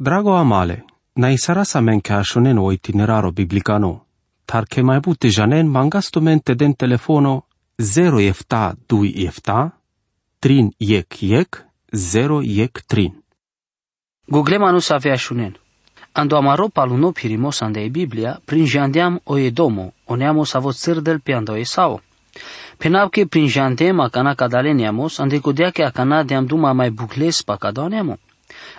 Drago amale, na isara sa men ka shonen o itineraro biblicano, tar ke mai bute janen mangasto mente den telefono 0 efta 2 efta, trin yek yek, 0 yek trin. Google manu sa avea shunen. Ando amaro paluno pirimos ande e Biblia, prin jandeam o edomo, o neamo sa vo tsirdel pe ando e sao. Penav ke prin jandem akana kadale neamos, ande kodea ke akana deam duma mai bugles pa kado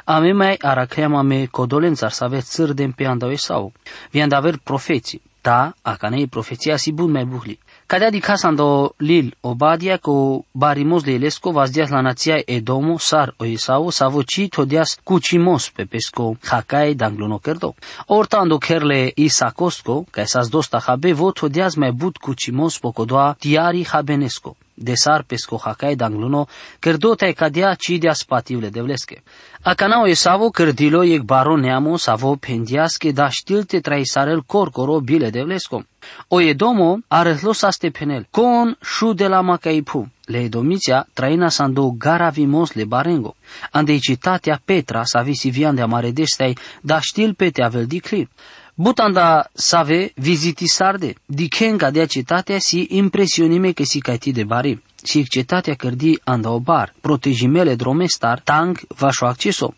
neamo. Ame mai aracleam ame codolențar să aveți țăr de pe andau sau. Vian de aver profeții. Da, acane e profeția si bun mai buhli. Cadea di casa ando lil obadia co barimos de elesco vas dias la nația edomo sar o isau sa voci todias cucimos pe pesco hakai danglono kerdo. Ortando kerle isacosco, ca esas dosta habe vo todias mai but cucimos pocodoa diari habenesco. Desar pesco hakai dangluno kerdo te cadea cidia spativle devleske. Akanao Esavo cărdilo ec baro neamo savo pendiaske da știlte traisarel corcoro bile de vlesco. O edomo arătlo saste penel, con șu de la macaipu. Le edomiția traina sando gara vimos le barengo. Ande citatea Petra sa visi vian de amaredestai da știl pe te avel dicli. Butanda save viziti sarde, dikenga de citatea si impresionime că si caiti de bari și cetatea cărdi andaobar, protejimele dromestar, tang vașo acceso.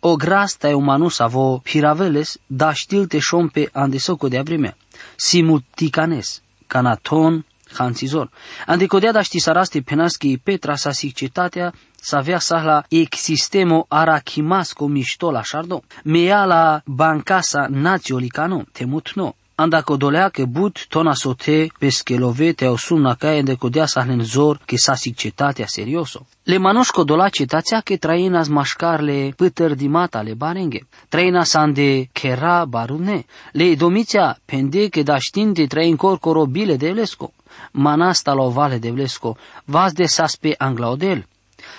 O grasta e umanu savo piraveles, da știl te șompe andesoco de avremea. Simulticanes, canaton, hanțizor. Andecodea da ști saraste penaschi petra sa cetatea să avea sahla existemo arachimasco mișto la șardo. Mea la bancasa națiolicano, temut no anda kodolea ke but tona sote peskelove te osum na cae de codea sahlen zor ke sasik cetatea serioso. Le manos kodola cetatea ke trainas mașcarle pătăr dimata le barenge. Traina sande kera barune. Le domiția pende ke da știnte train corcoro bile de vlesco. Manasta la ovale de vlesco. Vas de saspe anglaodel.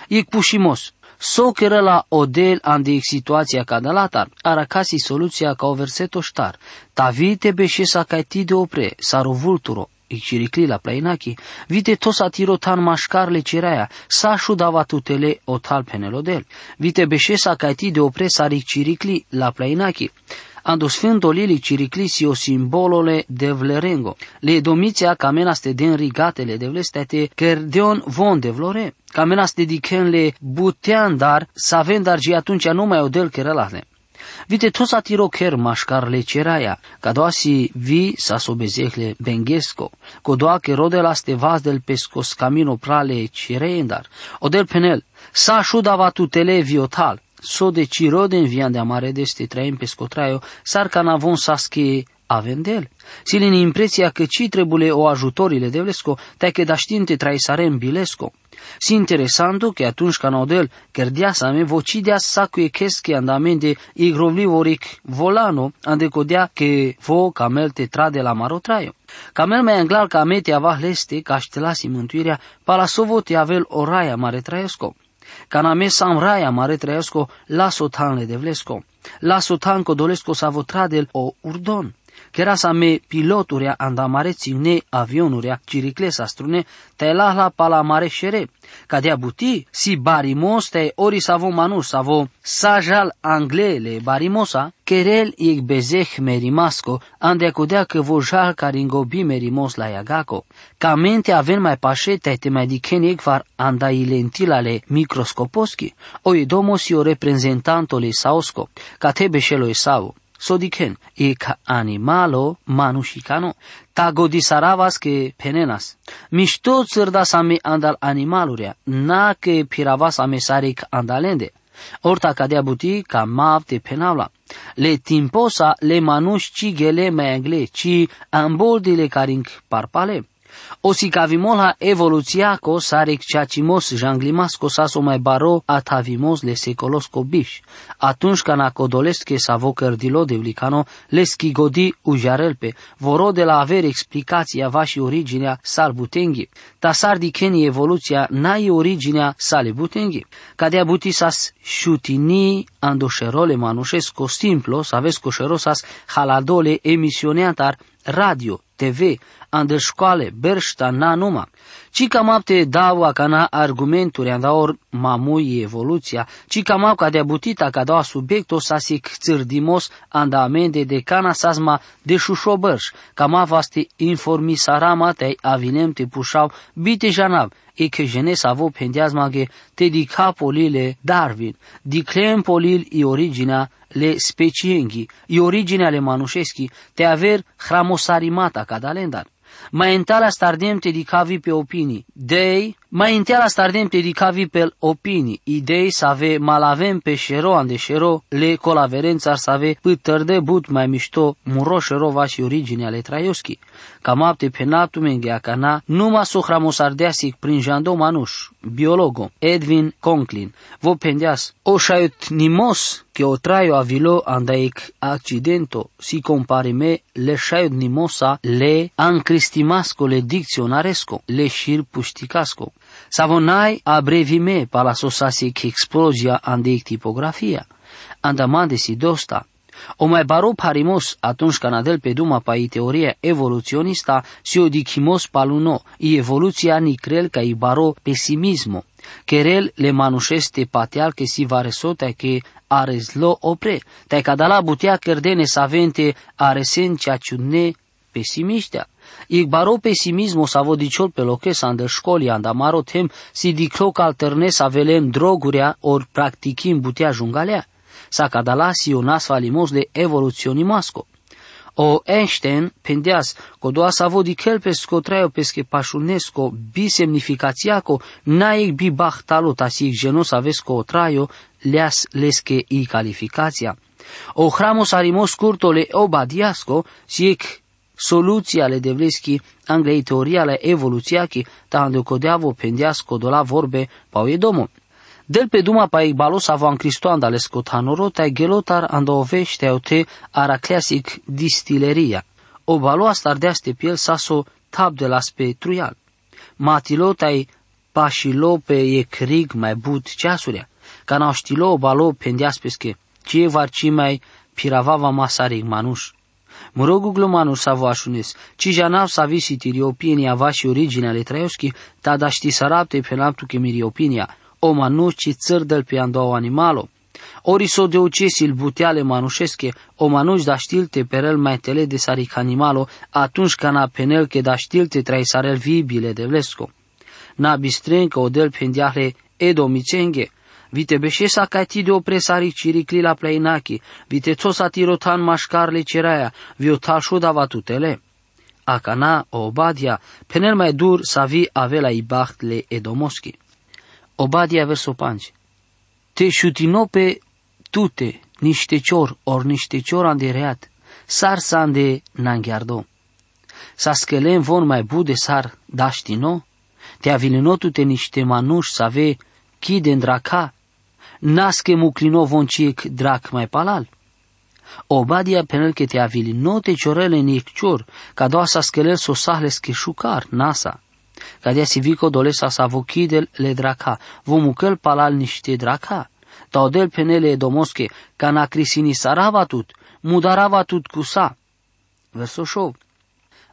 Ic pușimos, Soccheră la odel andi situația ca de latar, aracasi soluția ca o verseto ștar. Ta vite beșesa ca ti de opre, saro vulturo, iciricli la plainaki, vite tosa tirotan mașcarle ciraia, sa dava tutele o tal penelodel. Vite beșesa ca ti de opre saric ciricli la plainaki ando sfânto lili ciriclisio simbolole de vlerengo. Le domiția camenaste den rigatele de vlestete kerdeon von de vlore. Camenaste le butean dar saven dar și atunci nu mai odel kerelahne. Vite toți atiro ker mașcarle ceraia, ca doasi vi sa sobezehle bengesco, co doa che rodela ste vas del pescos camino prale cereendar, odel penel, sa șudava tutele viotal, so de ciroden vian de amare deste traim pescotraio, sar ca navon sasche avendel. Silin impresia că ci trebuie o ajutorile de vlesco, te că da știinte traisarem bilesco. Si interesando che atunci ca naudel kerdiasa me vocidea sacu e che andamende igrovlivoric volano ande codea che vo camel te trade la marotraio. Camel mai anglar ca mete avah leste ca ștelasi mântuirea, palasovo te avel oraia mare traiesco. Caname sam raia mare trăiesco, laso tanle de vlesco. Laso tanco dolesco sa votradel o urdon. Sa me piloturea andamare ține avionurea ciriclesa strune, te la pala mare șere. Cadea buti, si barimos te ori savo manus savo sajal anglele barimosa, kerel ig bezeh merimasco, ande acudea că vojal caringobi merimos la iagaco. Ca mente aven mai pașe te te mai dichen ig var anda ilentilale microscoposchi, o idomos io reprezentantole saosco, ca tebe șelo sau sodiken e ca animalo manushikano tago disaravas ke penenas. Mishto tsirdas ame andal animaluria na ke piravas ame sarik andalende. Orta cadea buti ca mav de penavla. Le timposa le manush ci gele meangle ci amboldile carink parpale Osicavimol evoluțiaco sarec ceacimos janglimasco saso mai baro atavimos le secolos cobiș. Atunci ca nacodolesc că savo cărdilo de ulicano le schigodi ujarelpe, voro de la aver explicația va și originea sal butenghi. Ta sar diceni evoluția n-ai originea sale butenghi. Cadea buti sas șutini andoșerole manușesco simplo, să aveți coșerosas haladole emisioneatar radio, TV, ande școale, berșta, na numa. Ci cam apte dau acana argumenturi andaor mamui evoluția, ci cam ap ca de butita ca doa subiecto sa si cțirdimos anda amende de cana sasma de șușobărș, cam avaste informi sarama te avinem te pușau bite janav, e che genes avo pendiazmaghe te di capolile Darwin, di clem polil i origina le specienghi, i origine ale manușeschi, te aver hramosarimata ca dalendar. Mai întâi stardem te dicavi pe opinii. Dei, mai întâi stardem te dicavi pe opinii. Idei să ave malavem pe șero ande șero, le colaverența să ave pătăr de but mai mișto muro șero va și origine ale traioschi. Cam apte pe natu menghea cana, numai sohramos ardeasic prin jando manuș, biologo, Edwin Conklin, vo pendeas, o șaiut nimos que o traio avilo andaic accidento, si comparime le șaiut nimosa le ancristimasco le dicționaresco, le șir pușticasco. Savonai abrevime pala sosasic explozia andeic tipografia. Andamandesi dosta, o mai baro parimos atunci canadel pe duma pai teoria evoluționista si o dichimos paluno, i evoluția ni crel ca i baro pesimismo. Querel le manușeste pateal que si va resota que areslo opre, tai cadala butea cerdene savente aresen ceaciune pesimiștea. Ik baro pesimismo sa vodiciol pe loche sa andă școli andamaro tem si dicloc alterne sa velem drogurea or practichim butea jungalea sa cadalasi o nasfa limos de evoluționimasco. O Einstein pendeas doa sa vodi kelpes traio pesche pașulnesco bi semnificațiaco naik bi bahtalo tasik genos avesco traio leas lesche i calificația. O hramos arimos curtole obadiasco siec soluția le devleschi anglei teoria le evoluțiachi ta andeocodeavo pendeasco dola vorbe pau edomo. Del pe duma pa balos avan Cristoan dale scotanoro tai gelotar ando ovește te aracleasic distileria. O balo astardeaste piel saso tab de las pe truial. Matilo tai pașilo pe e crig mai bud ceasurea. Ca naștilo o balo pendeas pesche. Ce varci mai piravava masarig manuș. Mrogu glumanu sa vașunes, ci janav sa visitiri opinia vași origine ale traioschi, ta da ști sarapte pe laptu che miri opinia, o manuci țărdăl pe andou animalo. Ori so de ucesil buteale manușesche, o manuci da știlte perel mai tele de saric animalo, atunci ca na penel che da știlte trai sarel vibile de vlesco. Na bistrencă o del pendiahle edo micenghe, vite beșesa cati de opresari ciricli la pleinachi, vite țosa tirotan mașcarle ceraia, viota șuda vatutele. Acana o obadia, penel mai dur sa vi avea ibaht le edomoschi. Obadia verso 5. Te șutinope tute, niște cior, or niște cior andereat, sar sande nanghiardo. Sa schelem von mai bude sar daștino, te avilinotute niște manuș să ave chide draca, nasche muclino vonciec drac mai palal. Obadia penel che te avilinote ciorele niccior, ca doa sa schelel so sahles che șucar, nasa. Cadea vico dolesa sa vochidel le draca, vomucăl palal niște draca. Taudel penele domosche, cana crisini sarava tut, mudarava tut cu sa. Verso șov.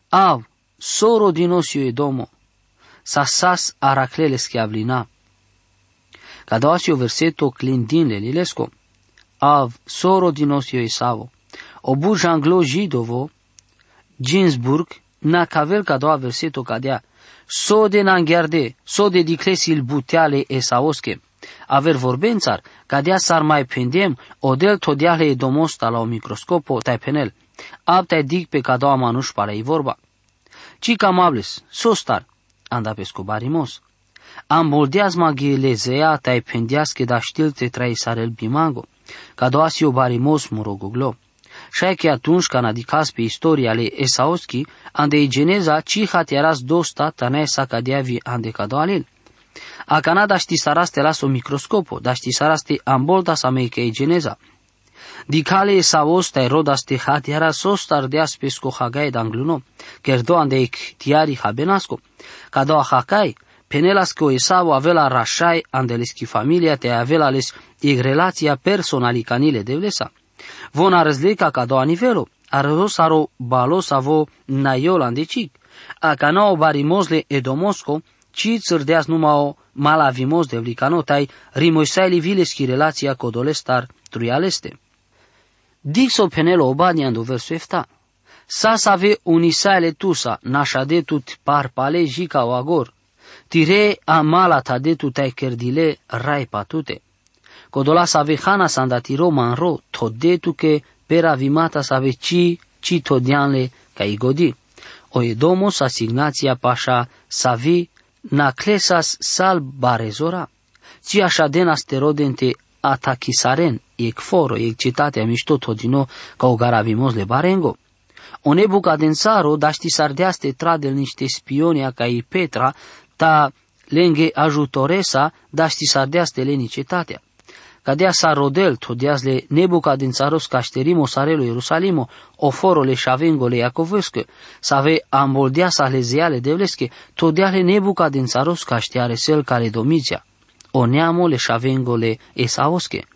Av, soro dinosio e domo, sa sas araclele schiavlina. Cadasio verseto clindin le lilesco. Av, soro dinosio e savo. Obu janglo jidovo, Ginsburg, na cavel ca doua verseto cadea, sode nangherde, sode diclesil buteale esaosche. Aver vorbențar, cadea s-ar mai pendem, odel todiahle e domosta la o microscopo, tai penel. Aptai dic pe ca doua manuș pare vorba. Ci cam ables, sostar, anda pe scobarimos. Am boldeaz maghelezea tai pendeasche da știlte trai sarel bimango, ca doa si o barimos murogoglo que atunci când adicas pe istoria ale Esaoschi, ande geneza cihat eras dosta tanae sacadiavi ande cadoalil. A Canada ști saraste las o microscopo, da ști saraste ambolda sa meica e geneza. Dicale Esaosta e rodaste hat era sostar de aspesco hagai d'angluno, kerdo ande ec tiari habenasco, cado a hakai, penelas că Esau avela rașai andeleschi familia te avela les ig relația personali canile de vlesa. Vona razlika ka do anivelo, arzo saro balo savo nayolan de chik. A kanao barimosle edomosko, ci țârdeas numai malavimos de vlicanotai, rimoisaili vileski relația codolestar truialeste. Dixo penelo obadian do verso efta. Sa save unisaile tusa, de tut par pale jica o agor. Tire amala de tu tai kerdile rai patute. Codola save hana sandatiro manro, todetu ke pera vimata save ci, ci todianle ca igodi. O edomos asignația pașa savi naclesas sal barezora, ci așa den asterodente atakisaren, ec foro, ec citatea mișto todino ca o garavimos le barengo. O nebuca densaro daști sardeaste tradel niște spionia ca i Petra, ta lenghe ajutoresa daști sardeaste leni cetatea. Cadea sa rodel, todiazle nebuca din țaros cașterimo sarelo Ierusalimo, oforole șavengole Iacovescă, save amboldea sa lezeale devlesche, todiale nebuca din țaros cașteare sel care domizia, o neamole șavengole esaosche.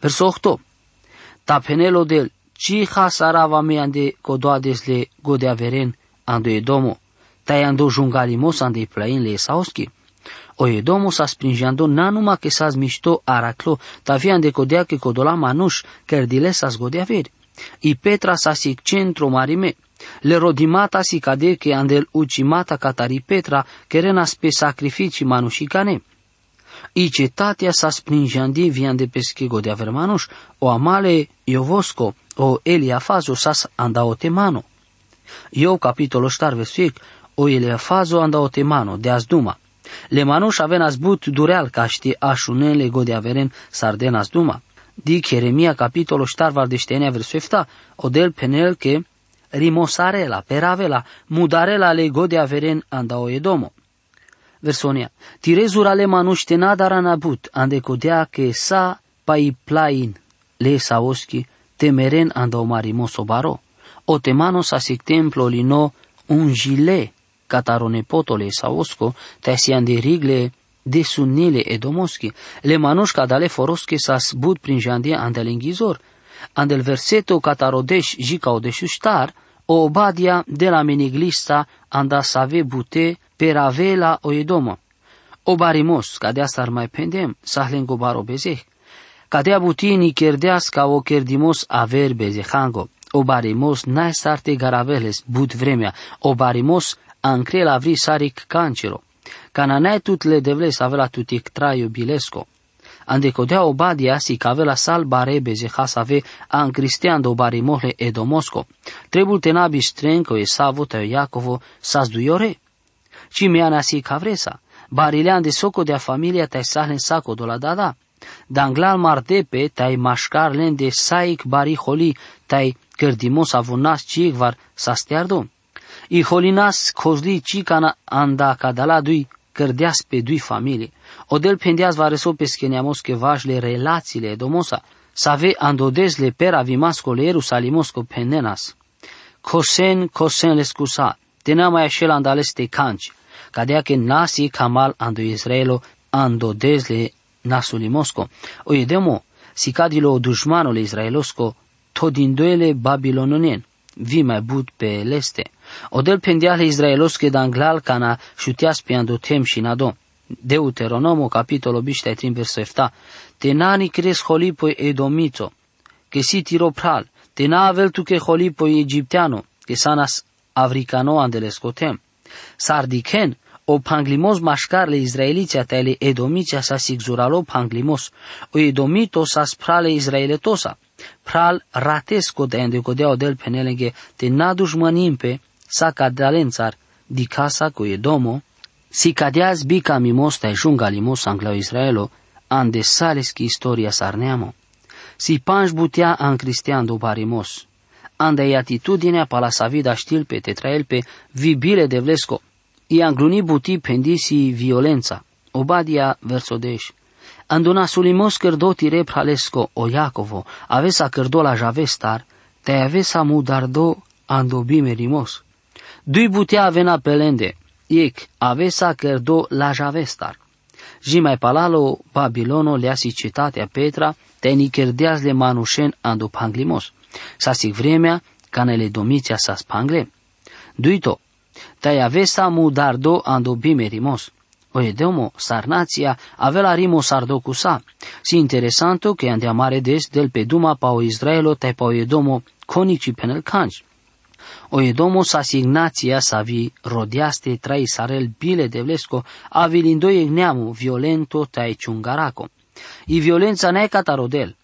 Verso 8. Tapenelo del, ci hasarava meande codoadesle godeaveren ando edomo, tai ando jungalimos ande plain le esaosche. O Edomu sa springiando nanuma che sa mișto araclo, tavian de codea che codola manuș, cerdile sa zgodea veri. I Petra sa sic centro marime, le rodimata si cade che andel ucimata catari Petra, che rena spe sacrificii manușicane. I cetatea sa springiandi vian de pesche godea ver manuș, o amale Iovosco, o Eliafazo sas anda o temano. Eu, capitolul ștar versuic, o Eliafazo anda o temano, de azduma. Lemanuș avenas but dureal caști așunele godeaveren sardenas duma. Di Jeremia capitolo ștarvar de ștenia versuefta, odel penel che rimosarela, peravela, mudarela le godeaveren anda o edomo. Versonia, tirezura le manuș tenadara nabut, ande codea che sa pai plain le saoschi, temeren anda o marimos baro. O temanos asic templo lino un gilet catarone potole saosco, tesian de rigle de sunnile edomoschi, le manușca dale forosche sas bud prin jandia andel înghizor, andel verseto catarodeș jica odeșuștar, o obadia de la meniglista anda save bute per avela o edomă. O barimos, cadea sar mai pendem, sahlengo baro bezeh. Cadea butini kerdeas ca o kerdimos aver bezehango. O barimos nai sarte garaveles but vremea. O barimos ancre la vri saric cancero. Cananai tut le devles avela tutic traio bilesco. Ande codea obadia si cavela sal barebe has ave an cristiando mohle edomosco. Trebul tenabi strenco e savo teo Iacovo sas duiore. Ci meana si cavresa. Barilean de soco de a familia tai sahlen saco do la dada. Danglal martepe tai mașcar len de saic bari holi tai cărdimos avunas cigvar sastiardo. I holinas kozli chikana anda kadala dui cărdeas pe dui familie. Odel pendeas va reso pe scheniamos que vașle relațiile domosa, să ave andodezle pera vimasco le Ierusalimosco pendenas. Cosen, cosen le scusa, tena mai așel andales te canci, cadea que nasi kamal ando Israelo andodezle nasulimosco. O edemo, si cadilo dușmanul Israelosco, todindoele babilononien, vi mai bud pe leste. Odel pendiale izraelosche danglal cana șutias piando tem și nado. Deuteronomo capitolo biște trin verso efta. Te nani cres holipoi edomito, que si tiro pral, te na avel tu que holipoi egipteano, que sanas africano andelescotem. Sardiken, o panglimos mașcarle izraeliția tele edomiția sa sigzuralo panglimos, o edomito sa sprale izraeletosa, pral ratesco de endecodea del penelenge te naduș mănimpe, sa cadalențar di casa cu edomo, si cadeaz bica mimos tai junga limos anglao Israelo, ande saleski istoria sarneamo. Si panj butea an cristian do barimos, ande e atitudinea pala sa vida știl pe tetrael pe vibile de vlesco, i angluni buti pendisi violența, obadia versodeș. Anduna sulimos cărdo tire pralesco o Iacovo, avesa cărdo la javestar, te avesa mudardo andobime rimos. Dui butea avena pelende, iec avesa cărdo la javestar. Și mai palalo Babilono leasi cetatea Petra, teni cărdeaz le manușen ando panglimos. Sa sic vremea, canele domiția sa spangle. Duito, tai avesa mudardo ando bimerimos. Oedomo, sarnația, avea rimo sardocusa. Si interesanto che andiamare des del peduma pa o Israelo tai pa Oedomo conici penel canci. Oedomo sa signația sa vi rodiaste trai sarel bile de vlesco, avilindoi neamu violento tai ciungaraco. I violența ne cata rodel.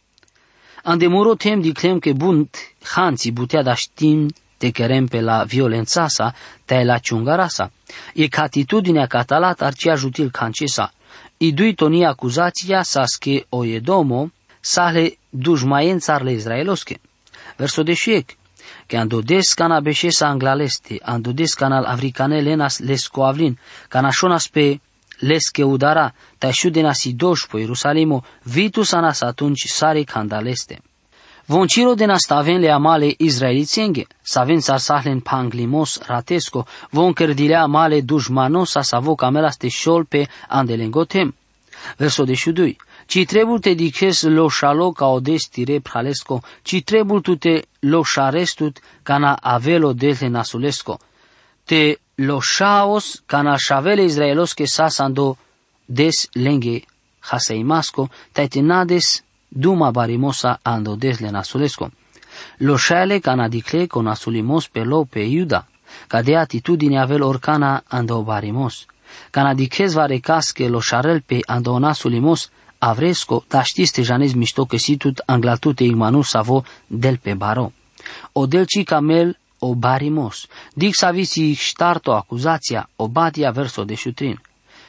Andemuro tem diclem che bunt hanți butea da știm te kerem pe la violența sa, te la ciungara sa. E că atitudinea catalat ar ci ajutil cancesa. I dui toni acuzația sa sche oedomo, sale dușmaiențarle izraelosche. Verso de șiec, că andodes cana beșesa anglaleste, andodes canal africane lenas lescoavlin, cana șonas pe leske udara, ta șudena si doș po Ierusalimo, vitus anas atunci sare candaleste. Vonciro de nastaven le amale izraelițenge, saven sahlen panglimos ratesco, von cărdile amale dușmanos sa savo camelaste șolpe andelengotem. Verso de șudui, ci trebul te dices lo șalo ca o destire pralesco, ci trebul tu te lo șarestut ca na avelo delte nasulesco. Te lo șaos ca na șavele izraelos que sa sando des lenge haseimasco, te nades duma barimosa ando desle nasulesco. Lo șale ca na dicle con nasulimos pe lo pe iuda, ca de atitudine avel orcana ando barimos. Ca na dices va recasche lo șarel pe ando nasulimos, avresco, da știste janez mișto că situt anglatute igmanu savo del pe baro. O del ci camel o barimos, dic savisi ștarto acuzația, o batia verso de șutrin.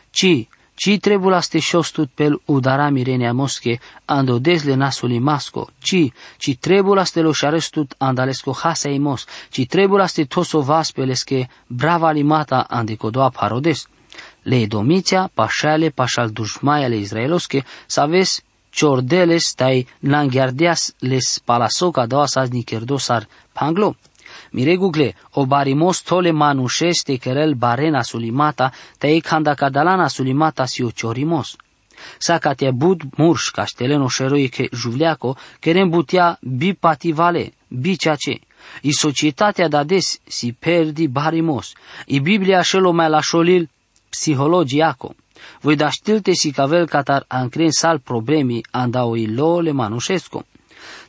Ci, ci trebula ste șostut pel udara mirenia mosche, ando desle nasuli masco, ci, ci trebula ste lo șarestut andalesco hasei mos, ci trebula ste toso vaspelesche brava limata andicodoa parodes le domiția, pașale, pașal dușmaiale izraelosche, saves ciordeles tai nanghiardeas les palasoca doasas nikerdosar panglo. Mire Google, o barimos tole manușeste kerel barena sulimata, tai kanda cadalana sulimata si o ciorimos. Sacatea bud murș cașteleno șeroiche juvleaco, kerem butea bipativale, biceace. I societatea da des si perdi barimos. I Biblia șelo mai la șolil psihologiaco. Voi da știlte si cavel catar ancren sal problemi andau le manușesco.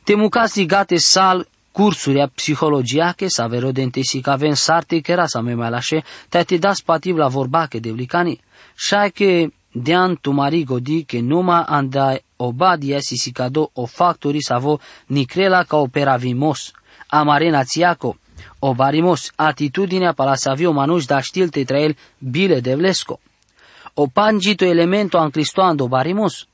Te mucasi gate sal cursuria psihologiache sa verodente si caven sarte che era sa me mai lasce, te ti das pativ la vorba che devlicani. Șai che dean tu mari godi che numa anda obadia si si cado o factori savo ni crela ca opera vimos. Amare națiaco, o barimos atitudinea palasavio manuș da știlte tra el bile de vlesco. O pangito elemento ancristoando barimos,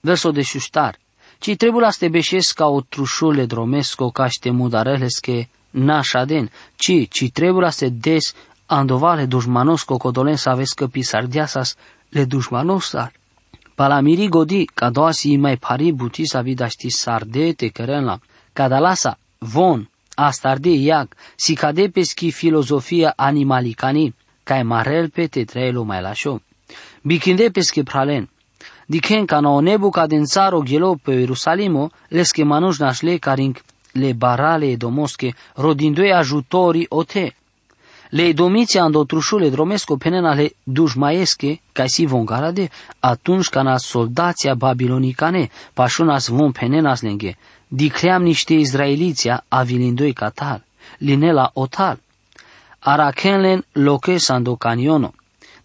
verso de șuștar, ci trebuie să te beșesc ca o trușule dromesco ca ște mudarelesche nașaden, ci, ci trebuie să des andovale dușmanosco codolen să aveți că pisardiasas le dușmanosar. Palamiri godi, ca doasi mai pari buti să vida ști sardete cărenla, cadalasa, von, Astarde iag, si cade peschi filozofia animalicani, kai marel pe te trelo mai lascio. Bikinde pesche pralen. Diken ca o nebu ca din țaro ghelo pe Ierusalimo, leske manuș nașle caring le barale domosche, rodindoi ajutori ote. Le domiția andotrușule dromesco penenale dușmaesche, ca si von garade, atunci ca na soldația babilonicane, pașunas von penenas lenghe, dicleam niște izraeliția avilindoi catal, linela otal. Arakenlen loke sando caniono.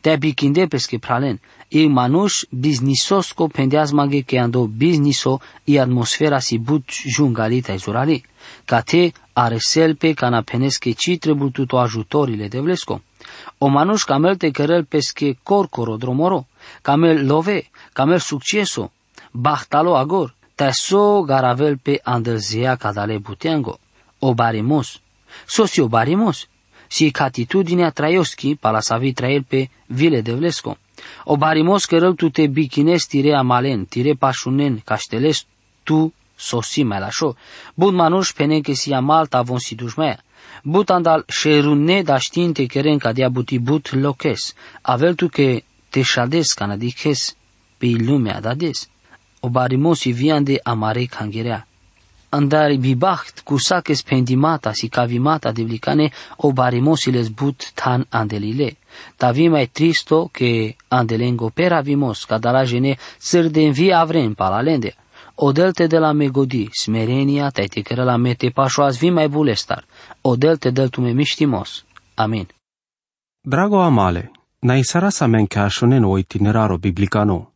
Te bikinde pesche pralen, e manuș biznisosco pendeazmage que ando bizniso i atmosfera si but jungalita izurali, ca te areselpe cana penesche ci trebuie tuto ajutorile de vlesco. O manuș camel te cărel pesche corcoro dromoro, camel love, camel succeso, bahtalo agor, Teso garavel pe andălzea cadale butengo, o barimos, socio barimos, si catitudinea traioschi palasavi trael pe vile de vlesco. O barimos că rău tu te bichines tire amalen, tire pașunen, cașteles tu sosi mai lașo. Bun manuș pene că si amalta von si dușmea. But andal șerune da știnte keren ca dia buti but lokes. Avel tu că te șades canadiches pe lumea da des o barimosi viande amare kangerea. andari bibacht kusakes pendimata si kavimata divlicane o barimosiles but tan andelile. Tavi mai tristo che andelengo pera vimos cadala gene sir de envi avren palalende. Odelte de la megodi, smerenia taiti care la mete pașoaz vi mai bulestar. Odelte del tume miștimos. Amin. Drago amale, na isarasa men cashonen o itineraro biblicano.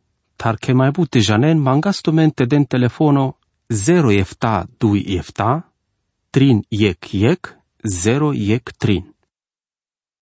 Tar che mai bute janen mangastumente den telefono 0 efta 2 efta, trin yek yek, 0 yek trin.